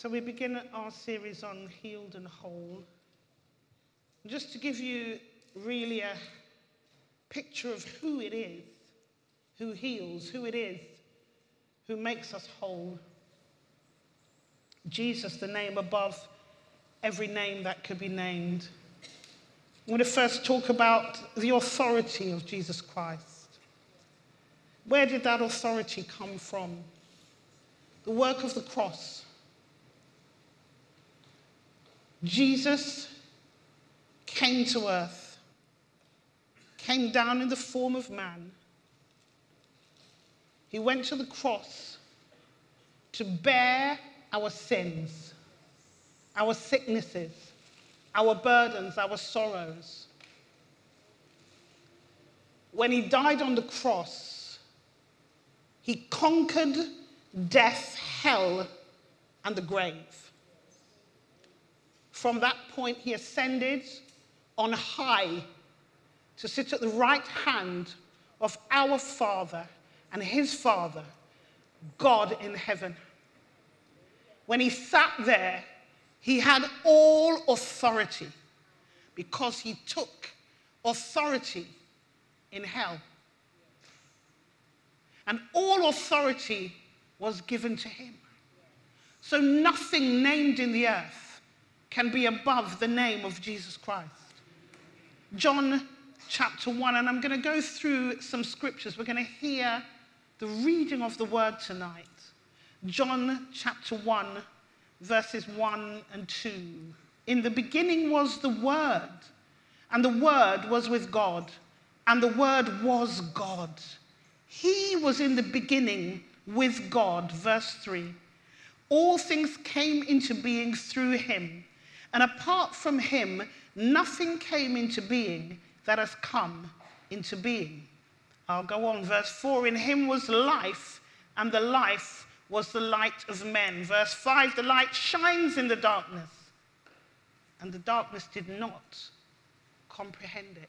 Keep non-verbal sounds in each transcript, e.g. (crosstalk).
So we begin our series on healed and whole. Just to give you really a picture of who it is who heals, who it is who makes us whole. Jesus, the name above every name that could be named. I want to first talk about the authority of Jesus Christ. Where did that authority come from? The work of the cross. Jesus came to earth, came down in the form of man. He went to the cross to bear our sins, our sicknesses, our burdens, our sorrows. When he died on the cross, he conquered death, hell, and the grave. From that point, he ascended on high to sit at the right hand of our Father and his Father, God in heaven. When he sat there, he had all authority because he took authority in hell. And all authority was given to him. So nothing named in the earth can be above the name of Jesus Christ. John chapter 1, and I'm going to go through some scriptures. We're going to hear the reading of the word tonight. John chapter 1, verses 1 and 2. In the beginning was the Word, and the Word was with God, and the Word was God. He was in the beginning with God. Verse 3. All things came into being through him, and apart from him, nothing came into being that has come into being. I'll go on. Verse 4 In him was life, and the life was the light of men. Verse 5 The light shines in the darkness, and the darkness did not comprehend it.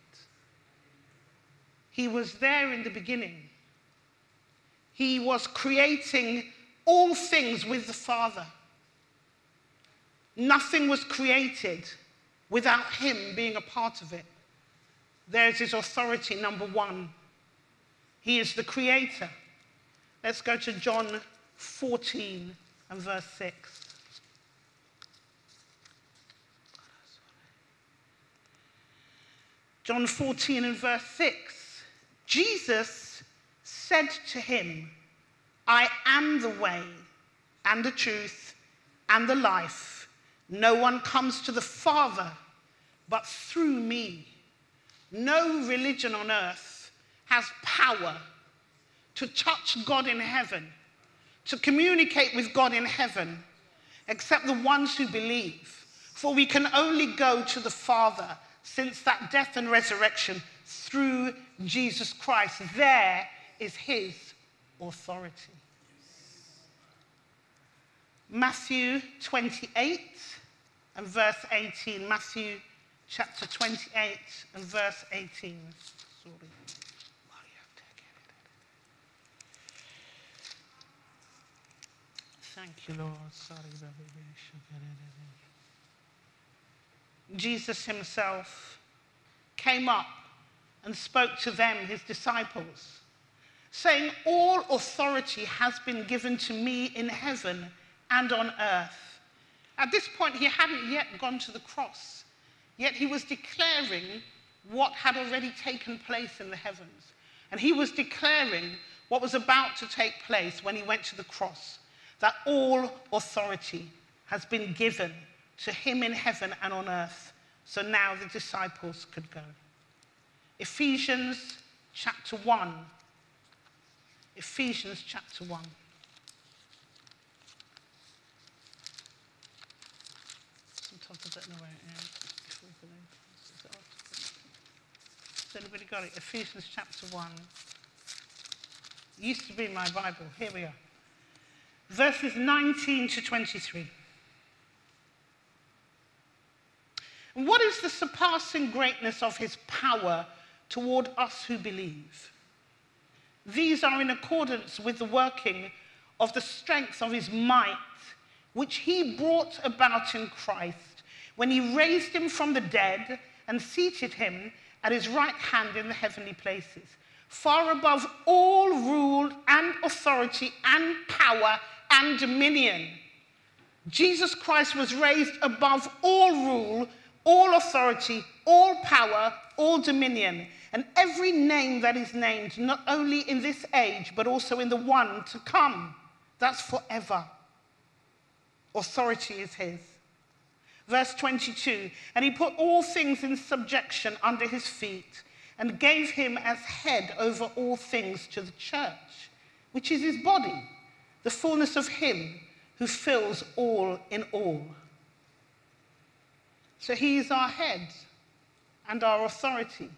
He was there in the beginning. He was creating all things with the Father. Nothing was created without him being a part of it. There's his authority, number one. He is the creator. Let's go to John 14 and verse 6. John 14 and verse 6. Jesus said to him, I am the way and the truth and the life. No one comes to the Father but through me. No religion on earth has power to touch God in heaven to communicate with God in heaven except the ones who believe. For we can only go to the Father since that death and resurrection through Jesus Christ. There is his authority. Matthew 28 and verse 18. Matthew chapter 28 and verse 18. Sorry. Thank you, Lord. Sorry, Jesus himself came up and spoke to them, his disciples, saying, All authority has been given to me in heaven and on earth. At this point, he hadn't yet gone to the cross, yet he was declaring what had already taken place in the heavens. And he was declaring what was about to take place when he went to the cross that all authority has been given to him in heaven and on earth. So now the disciples could go. Ephesians chapter 1. Ephesians chapter 1. Sometimes I don't know where it is. Has anybody got it? Ephesians chapter 1. It used to be my Bible. Here we are verses 19 to 23. what is the surpassing greatness of his power toward us who believe? These are in accordance with the working of the strength of his might which he brought about in Christ when he raised him from the dead and seated him at his right hand in the heavenly places, far above all rule and authority and power and dominion. Jesus Christ was raised above all rule, all authority, all power, all dominion, and every name that is named, not only in this age, but also in the one to come. That's forever. Authority is his. Verse 22 And he put all things in subjection under his feet and gave him as head over all things to the church, which is his body, the fullness of him who fills all in all. So he is our head and our authority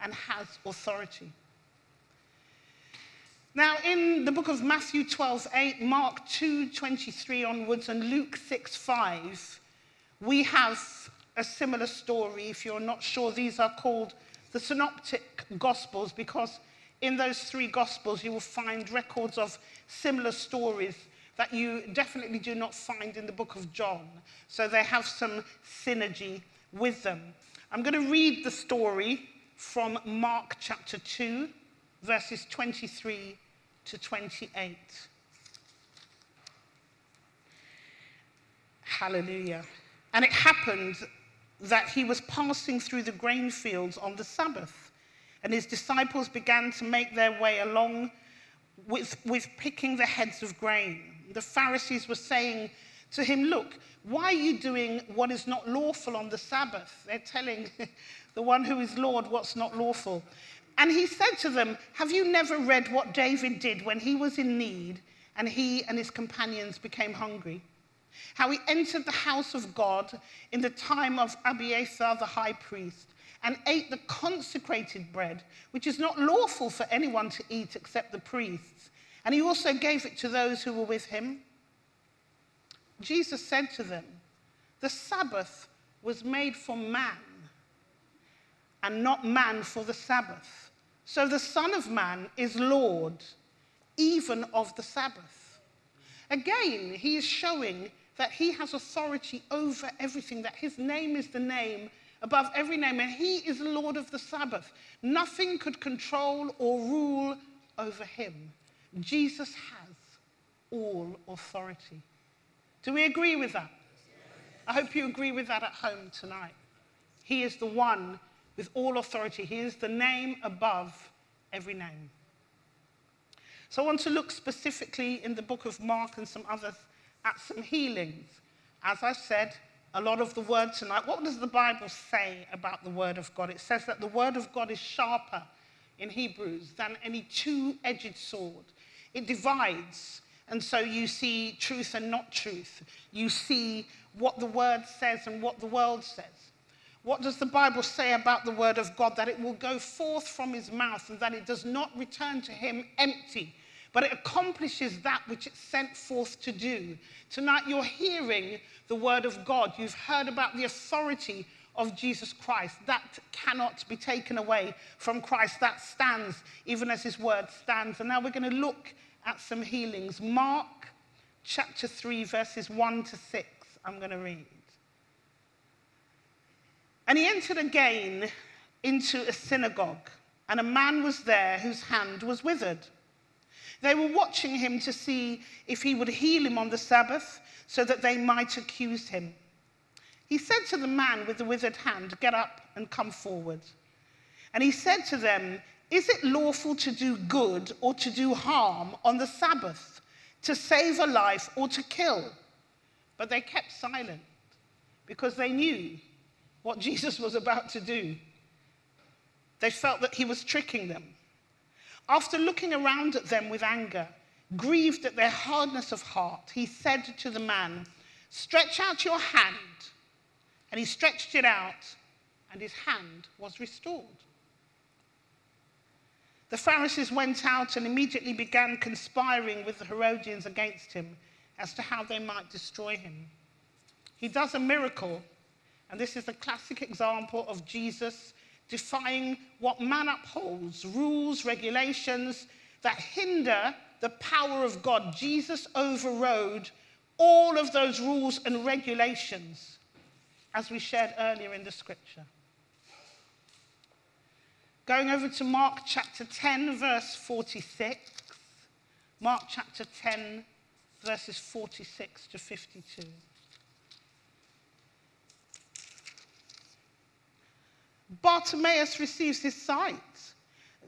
and has authority. Now, in the book of Matthew 12, 8, Mark 2, 23 onwards, and Luke 6, 5, we have a similar story. If you're not sure, these are called the Synoptic Gospels because in those three Gospels you will find records of similar stories that you definitely do not find in the book of John. So they have some synergy with them. I'm going to read the story from Mark chapter 2, verses 23 to 28. Hallelujah. And it happened that he was passing through the grain fields on the Sabbath, and his disciples began to make their way along with, with picking the heads of grain. The Pharisees were saying to him, Look, why are you doing what is not lawful on the Sabbath? They're telling (laughs) the one who is Lord what's not lawful. And he said to them, Have you never read what David did when he was in need and he and his companions became hungry? How he entered the house of God in the time of Abiathar the high priest and ate the consecrated bread, which is not lawful for anyone to eat except the priests. And he also gave it to those who were with him. Jesus said to them, The Sabbath was made for man, and not man for the Sabbath. So the Son of Man is Lord, even of the Sabbath. Again, he is showing that he has authority over everything, that his name is the name above every name, and he is Lord of the Sabbath. Nothing could control or rule over him. Jesus has all authority. Do we agree with that? I hope you agree with that at home tonight. He is the one with all authority. He is the name above every name. So I want to look specifically in the book of Mark and some others at some healings. As I said, a lot of the word tonight, what does the Bible say about the word of God? It says that the word of God is sharper in Hebrews than any two edged sword. It divides, and so you see truth and not truth. You see what the word says and what the world says. What does the Bible say about the word of God? That it will go forth from his mouth and that it does not return to him empty, but it accomplishes that which it's sent forth to do. Tonight, you're hearing the word of God. You've heard about the authority of Jesus Christ. That cannot be taken away from Christ. That stands even as his word stands. And now we're going to look at some healings. Mark chapter 3, verses 1 to 6. I'm going to read. And he entered again into a synagogue, and a man was there whose hand was withered. They were watching him to see if he would heal him on the Sabbath so that they might accuse him. He said to the man with the withered hand, Get up and come forward. And he said to them, Is it lawful to do good or to do harm on the Sabbath, to save a life or to kill? But they kept silent because they knew what (laughs) Jesus was about to do. They felt that he was tricking them. After looking around at them with anger, grieved at their hardness of heart, he said to the man, Stretch out your hand. And he stretched it out, and his hand was restored. The Pharisees went out and immediately began conspiring with the Herodians against him as to how they might destroy him. He does a miracle, and this is a classic example of Jesus defying what man upholds rules, regulations that hinder the power of God. Jesus overrode all of those rules and regulations as we shared earlier in the scripture. Going over to Mark chapter 10, verse 46. Mark chapter 10, verses 46 to 52. Bartimaeus receives his sight.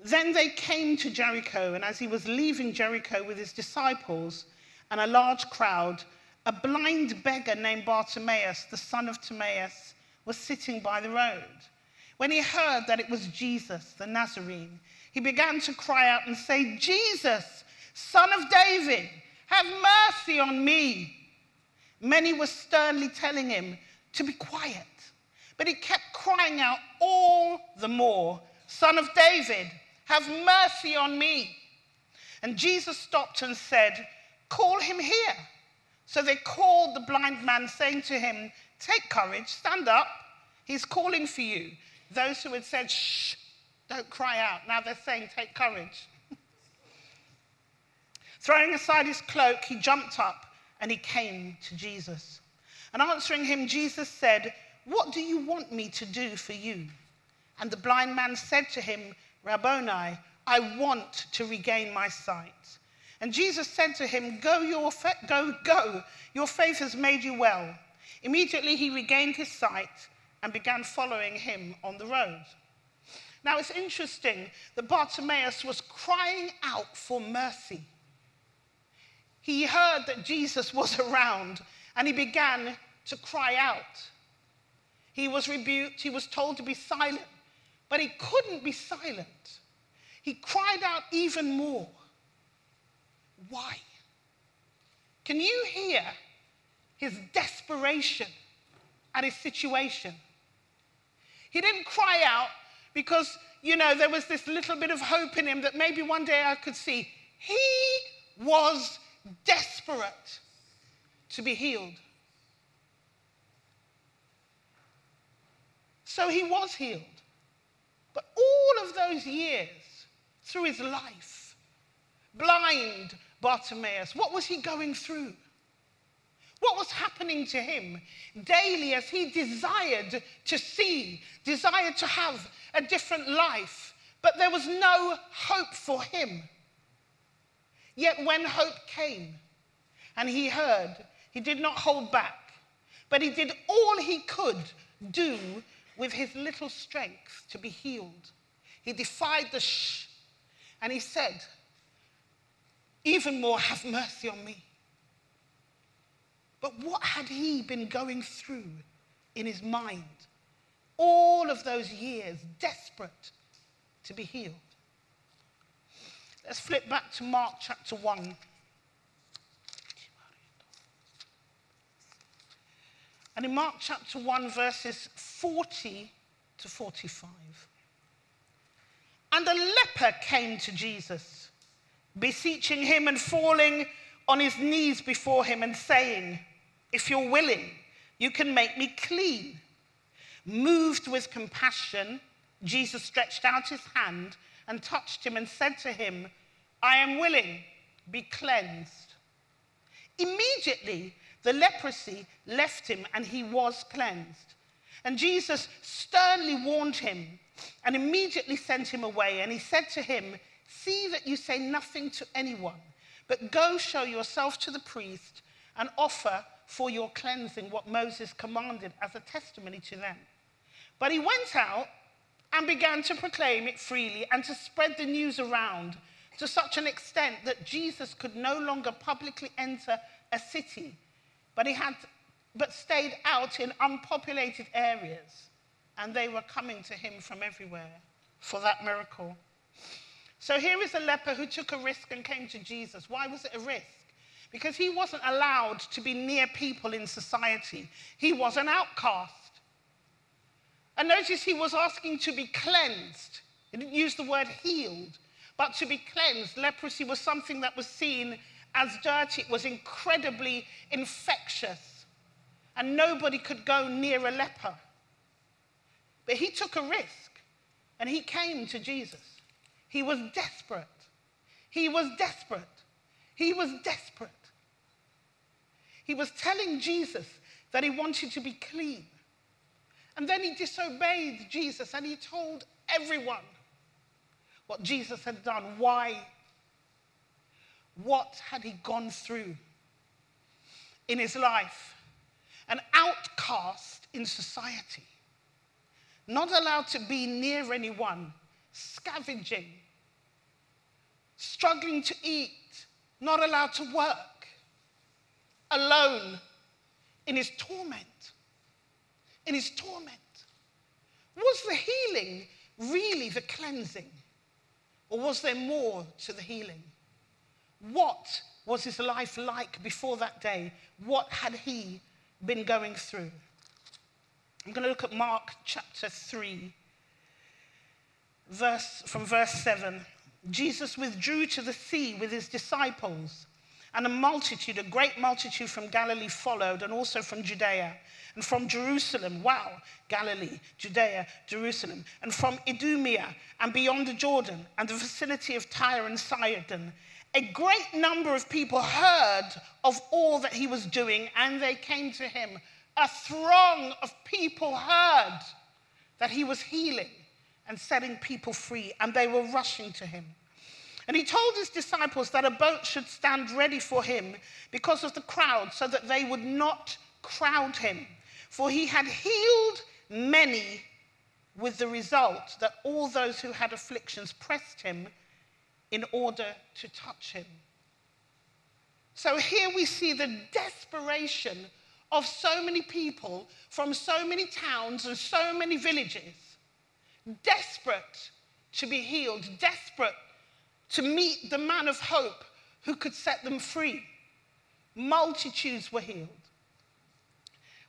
Then they came to Jericho, and as he was leaving Jericho with his disciples and a large crowd, a blind beggar named Bartimaeus, the son of Timaeus, was sitting by the road. When he heard that it was Jesus, the Nazarene, he began to cry out and say, Jesus, son of David, have mercy on me. Many were sternly telling him to be quiet, but he kept crying out all the more, Son of David, have mercy on me. And Jesus stopped and said, Call him here. So they called the blind man, saying to him, Take courage, stand up. He's calling for you. Those who had said, Shh, don't cry out, now they're saying, Take courage. (laughs) Throwing aside his cloak, he jumped up and he came to Jesus. And answering him, Jesus said, What do you want me to do for you? And the blind man said to him, Rabboni, I want to regain my sight. And Jesus said to him, Go, your fa- go, go, your faith has made you well. Immediately he regained his sight and began following him on the road. Now it's interesting that Bartimaeus was crying out for mercy. He heard that Jesus was (laughs) around and he began to cry out. He was rebuked, he was told to be silent, but he couldn't be silent. He cried out even more. Why? Can you hear his desperation at his situation? He didn't cry out because, you know, there was this little bit of hope in him that maybe one day I could see. He was desperate to be healed. So he was healed. But all of those years through his life, blind Bartimaeus, what was he going through? What was happening to him daily as he desired to see, desired to have a different life, but there was no hope for him. Yet when hope came and he heard, he did not hold back, but he did all he could do with his little strength to be healed. He defied the shh and he said, Even more, have mercy on me. But what had he been going through in his mind? All of those years, desperate to be healed. Let's flip back to Mark chapter 1. And in Mark chapter 1, verses 40 to 45. And a leper came to Jesus, beseeching him and falling on his knees before him and saying, if you're willing, you can make me clean. Moved with compassion, Jesus stretched out his hand and touched him and said to him, I am willing, be cleansed. Immediately, the leprosy left him and he was cleansed. And Jesus sternly warned him and immediately sent him away. And he said to him, See that you say nothing to anyone, but go show yourself to the priest and offer for your cleansing what Moses commanded as a testimony to them. But he went out and began to proclaim it freely and to spread the news around to such an extent that Jesus could no longer publicly enter a city, but he had but stayed out in unpopulated areas, and they were coming to him from everywhere for that miracle. So here is a leper who took a risk and came to Jesus. Why was it a risk? because he wasn't allowed to be near people in society. He was an outcast. And notice he was asking to be cleansed. He didn't use the word healed, but to be cleansed. Leprosy was something that was seen as dirty, it was incredibly infectious, and nobody could go near a leper. But he took a risk and he came to Jesus. He was desperate. He was desperate. He was desperate. He was telling Jesus that he wanted to be clean. And then he disobeyed Jesus and he told everyone what Jesus had done, why, what had he gone through in his life. An outcast in society, not allowed to be near anyone, scavenging, struggling to eat, not allowed to work, alone in his torment. In his torment. Was the healing really the cleansing? Or was there more to the healing? What was his life like before that day? What had he been going through? I'm going to look at Mark chapter 3, verse, from verse 7. Jesus withdrew to the sea with his disciples, and a multitude, a great multitude from Galilee followed, and also from Judea, and from Jerusalem. Wow, Galilee, Judea, Jerusalem, and from Idumea, and beyond the Jordan, and the vicinity of Tyre and Sidon. A great number of people heard of all that he was doing, and they came to him a throng of people heard that he was healing and setting people free, and they were rushing to him. And he told his disciples that a boat should stand ready for him because of the crowd, so that they would not crowd him. For he had healed many, with the result that all those who had afflictions pressed him in order to touch him. So here we see the desperation of so many people from so many towns and so many villages, desperate to be healed, desperate to meet the man of hope who could set them free. Multitudes were healed.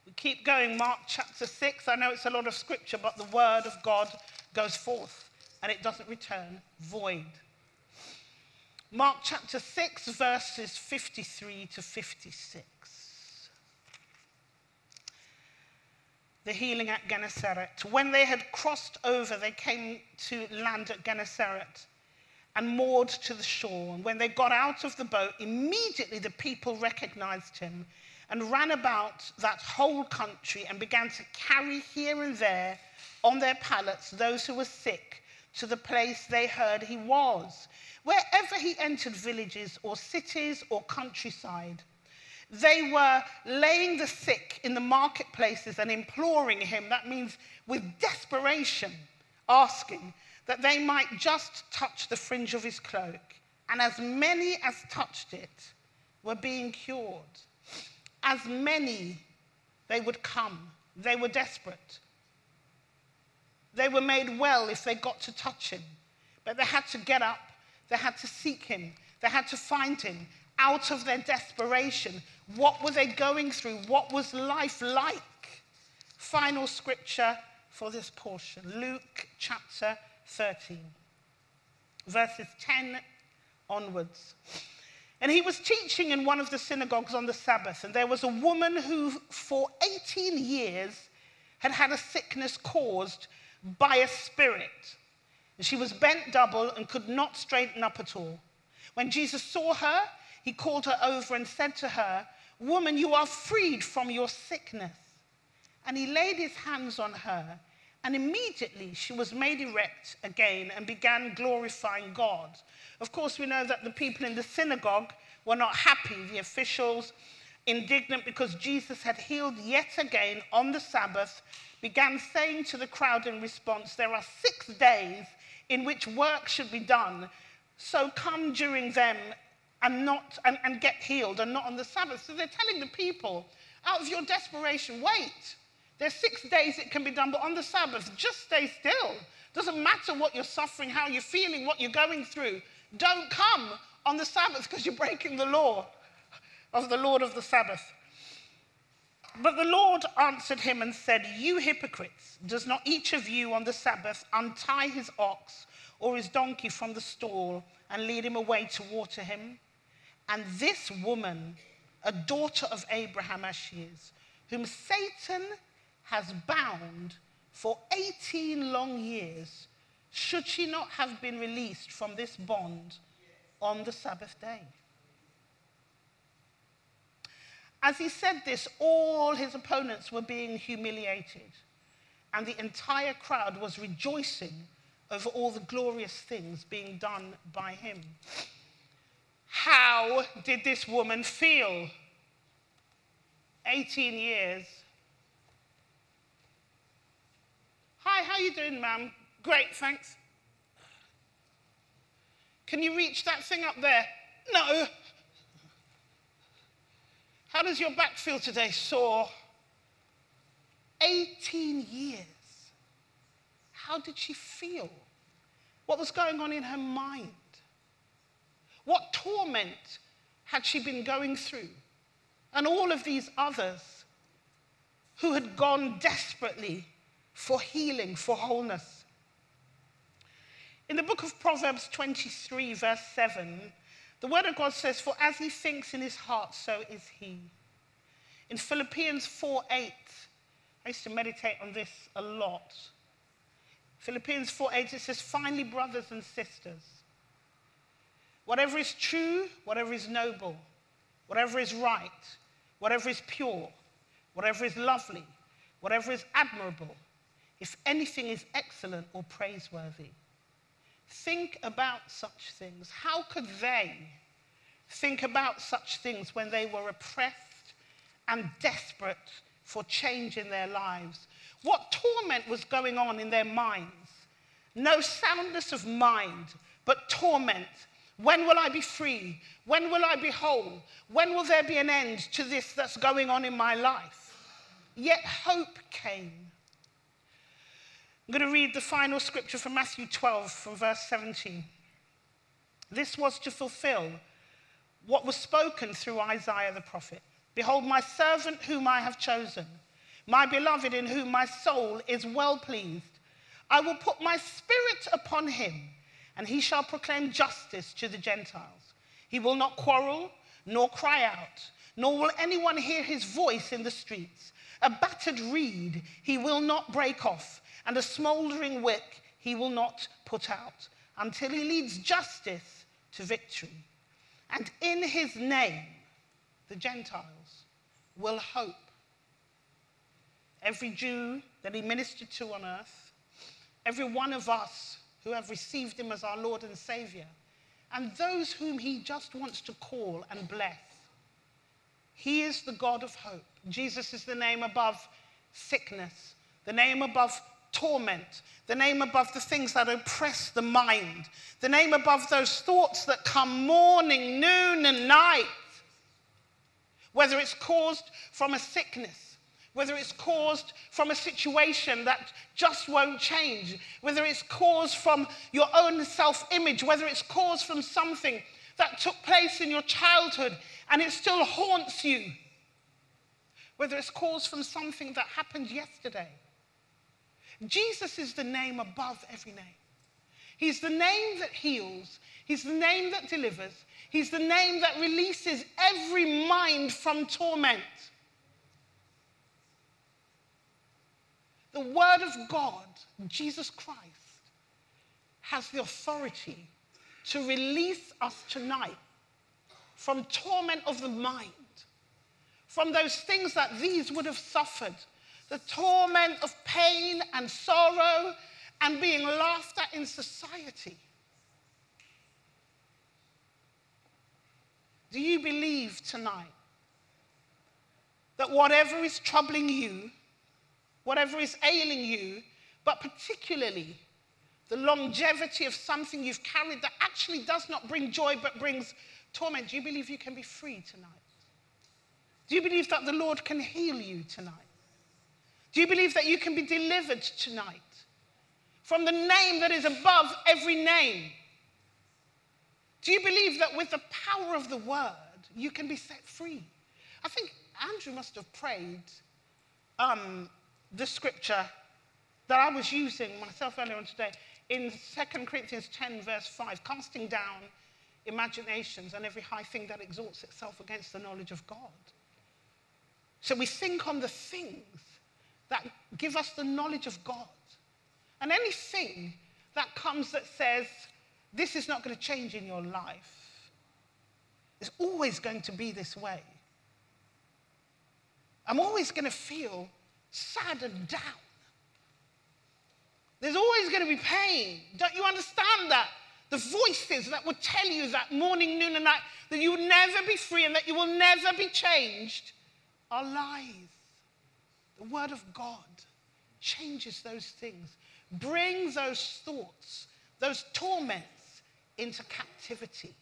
We keep going, Mark chapter 6. I know it's a lot of scripture, but the word of God goes forth and it doesn't return void. Mark chapter 6, verses 53 to 56. the healing at Gennesaret. When they had crossed over, they came to land at Gennesaret and moored to the shore. And when they got out of the boat, immediately the people recognized him and ran about that whole country and began to carry here and there on their pallets those who were sick to the place they heard he was. Wherever he entered villages or cities or countryside, they were laying the sick in the marketplaces and imploring him. That means with desperation, asking that they might just touch the fringe of his cloak. And as many as touched it were being cured. As many, they would come. They were desperate. They were made well if they got to touch him. But they had to get up, they had to seek him, they had to find him, out of their desperation. What were they going through? What was life like? Final scripture for this portion Luke chapter 13, verses 10 onwards. And he was teaching in one of the synagogues on the Sabbath, and there was a woman who, for 18 years, had had a sickness caused by a spirit. She was bent double and could not straighten up at all. When Jesus saw her, he called her over and said to her, Woman, you are freed from your sickness. And he laid his hands on her, and immediately she was made erect again and began glorifying God. Of course, we know that the people in the synagogue were not happy, the officials, indignant because Jesus had healed yet again on the Sabbath, began saying to the crowd in response, There are six days in which work should be done, so come during them and, not, and, and get healed and not on the Sabbath. So they're telling the people, out of your desperation, wait. There's six days it can be done, but on the Sabbath, just stay still. Doesn't matter what you're suffering, how you're feeling, what you're going through. Don't come on the Sabbath because you're breaking the law of the Lord of the Sabbath. But the Lord answered him and said, You hypocrites, does not each of you on the Sabbath untie his ox or his donkey from the stall and lead him away to water him? And this woman, a daughter of Abraham as she is, whom Satan has bound for 18 long years, should she not have been released from this bond on the Sabbath day? As he said this, all his opponents were being humiliated, and the entire crowd was rejoicing over all the glorious things being done by him. How did this woman feel? 18 years. Hi, how you doing, ma'am? Great, thanks. Can you reach that thing up there? No. How does your back feel today? Sore. 18 years. How did she feel? What was going on in her mind? What torment had she been going through? And all of these others who had gone desperately for healing, for wholeness. In the book of Proverbs 23, verse 7, the word of God says, For as he thinks in his heart, so is he. In Philippians 4 8, I used to meditate on this a lot. Philippians 4 8, it says, Finally, brothers and sisters, whatever is true, whatever is noble, whatever is right, whatever is pure, whatever is lovely, whatever is admirable, if anything is excellent or praiseworthy, think about such things. How could they think about such things when they were oppressed and desperate for change in their lives? What torment was going on in their minds? No soundness of mind, but torment. When will I be free? When will I be whole? When will there be an end to this that's going on in my life? Yet hope came. I'm going to read the final scripture from Matthew 12, from verse 17. This was to fulfill what was spoken through Isaiah the prophet. Behold, my servant whom I have chosen my beloved in whom my soul is well pleased. I will put my spirit upon him, and he shall proclaim justice to the Gentiles. He will not quarrel, nor cry out, nor will anyone hear his voice in the streets. A battered reed he will not break off, and a smouldering wick he will not put out, until he leads justice to victory. And in his name, the Gentiles will hope every Jew that he ministered to on earth, every one of us who have received him as our Lord and Savior, and those whom he just wants to call and bless. He is the God of hope. Jesus is the name above sickness, the name above torment, the name above the things that oppress the mind, the name above those thoughts that come morning, noon, and night. Whether it's caused from a sickness, whether it's caused from a situation that just won't change, whether it's caused from your own self image, whether it's caused from something that took place in your childhood and it still haunts you, whether it's caused from something that happened yesterday. Jesus is the name above every name. He's the name that heals, He's the name that delivers, He's the name that releases every mind from torment. The Word of God, Jesus Christ, has the authority to release us tonight from torment of the mind, from those things that these would have suffered, the torment of pain and sorrow and being laughed at in society. Do you believe tonight that whatever is troubling you, whatever is ailing you, but particularly the longevity of something you've carried that actually does not bring joy but brings torment. Do you believe you can be free tonight? Do you believe that the Lord can heal you tonight? Do you believe that you can be delivered tonight from the name that is above every name? Do you believe that with the power of the word, you can be set free? I think Andrew must have prayed um, the scripture that I was using myself earlier on today in 2 Corinthians 10, verse 5, casting down imaginations and every high thing that exalts itself against the knowledge of God. So we think on the things that give us the knowledge of God. And anything that comes that says, this is not going to change in your life, it's always going to be this way. I'm always going to feel sad and down. There's always going to be pain. Don't you understand that? The voices that will tell you that morning, noon, and night that you will never be free and that you will never be changed are lies. The Word of God changes those things, brings those thoughts, those torments into captivity,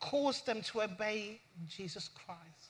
cause them to obey Jesus Christ.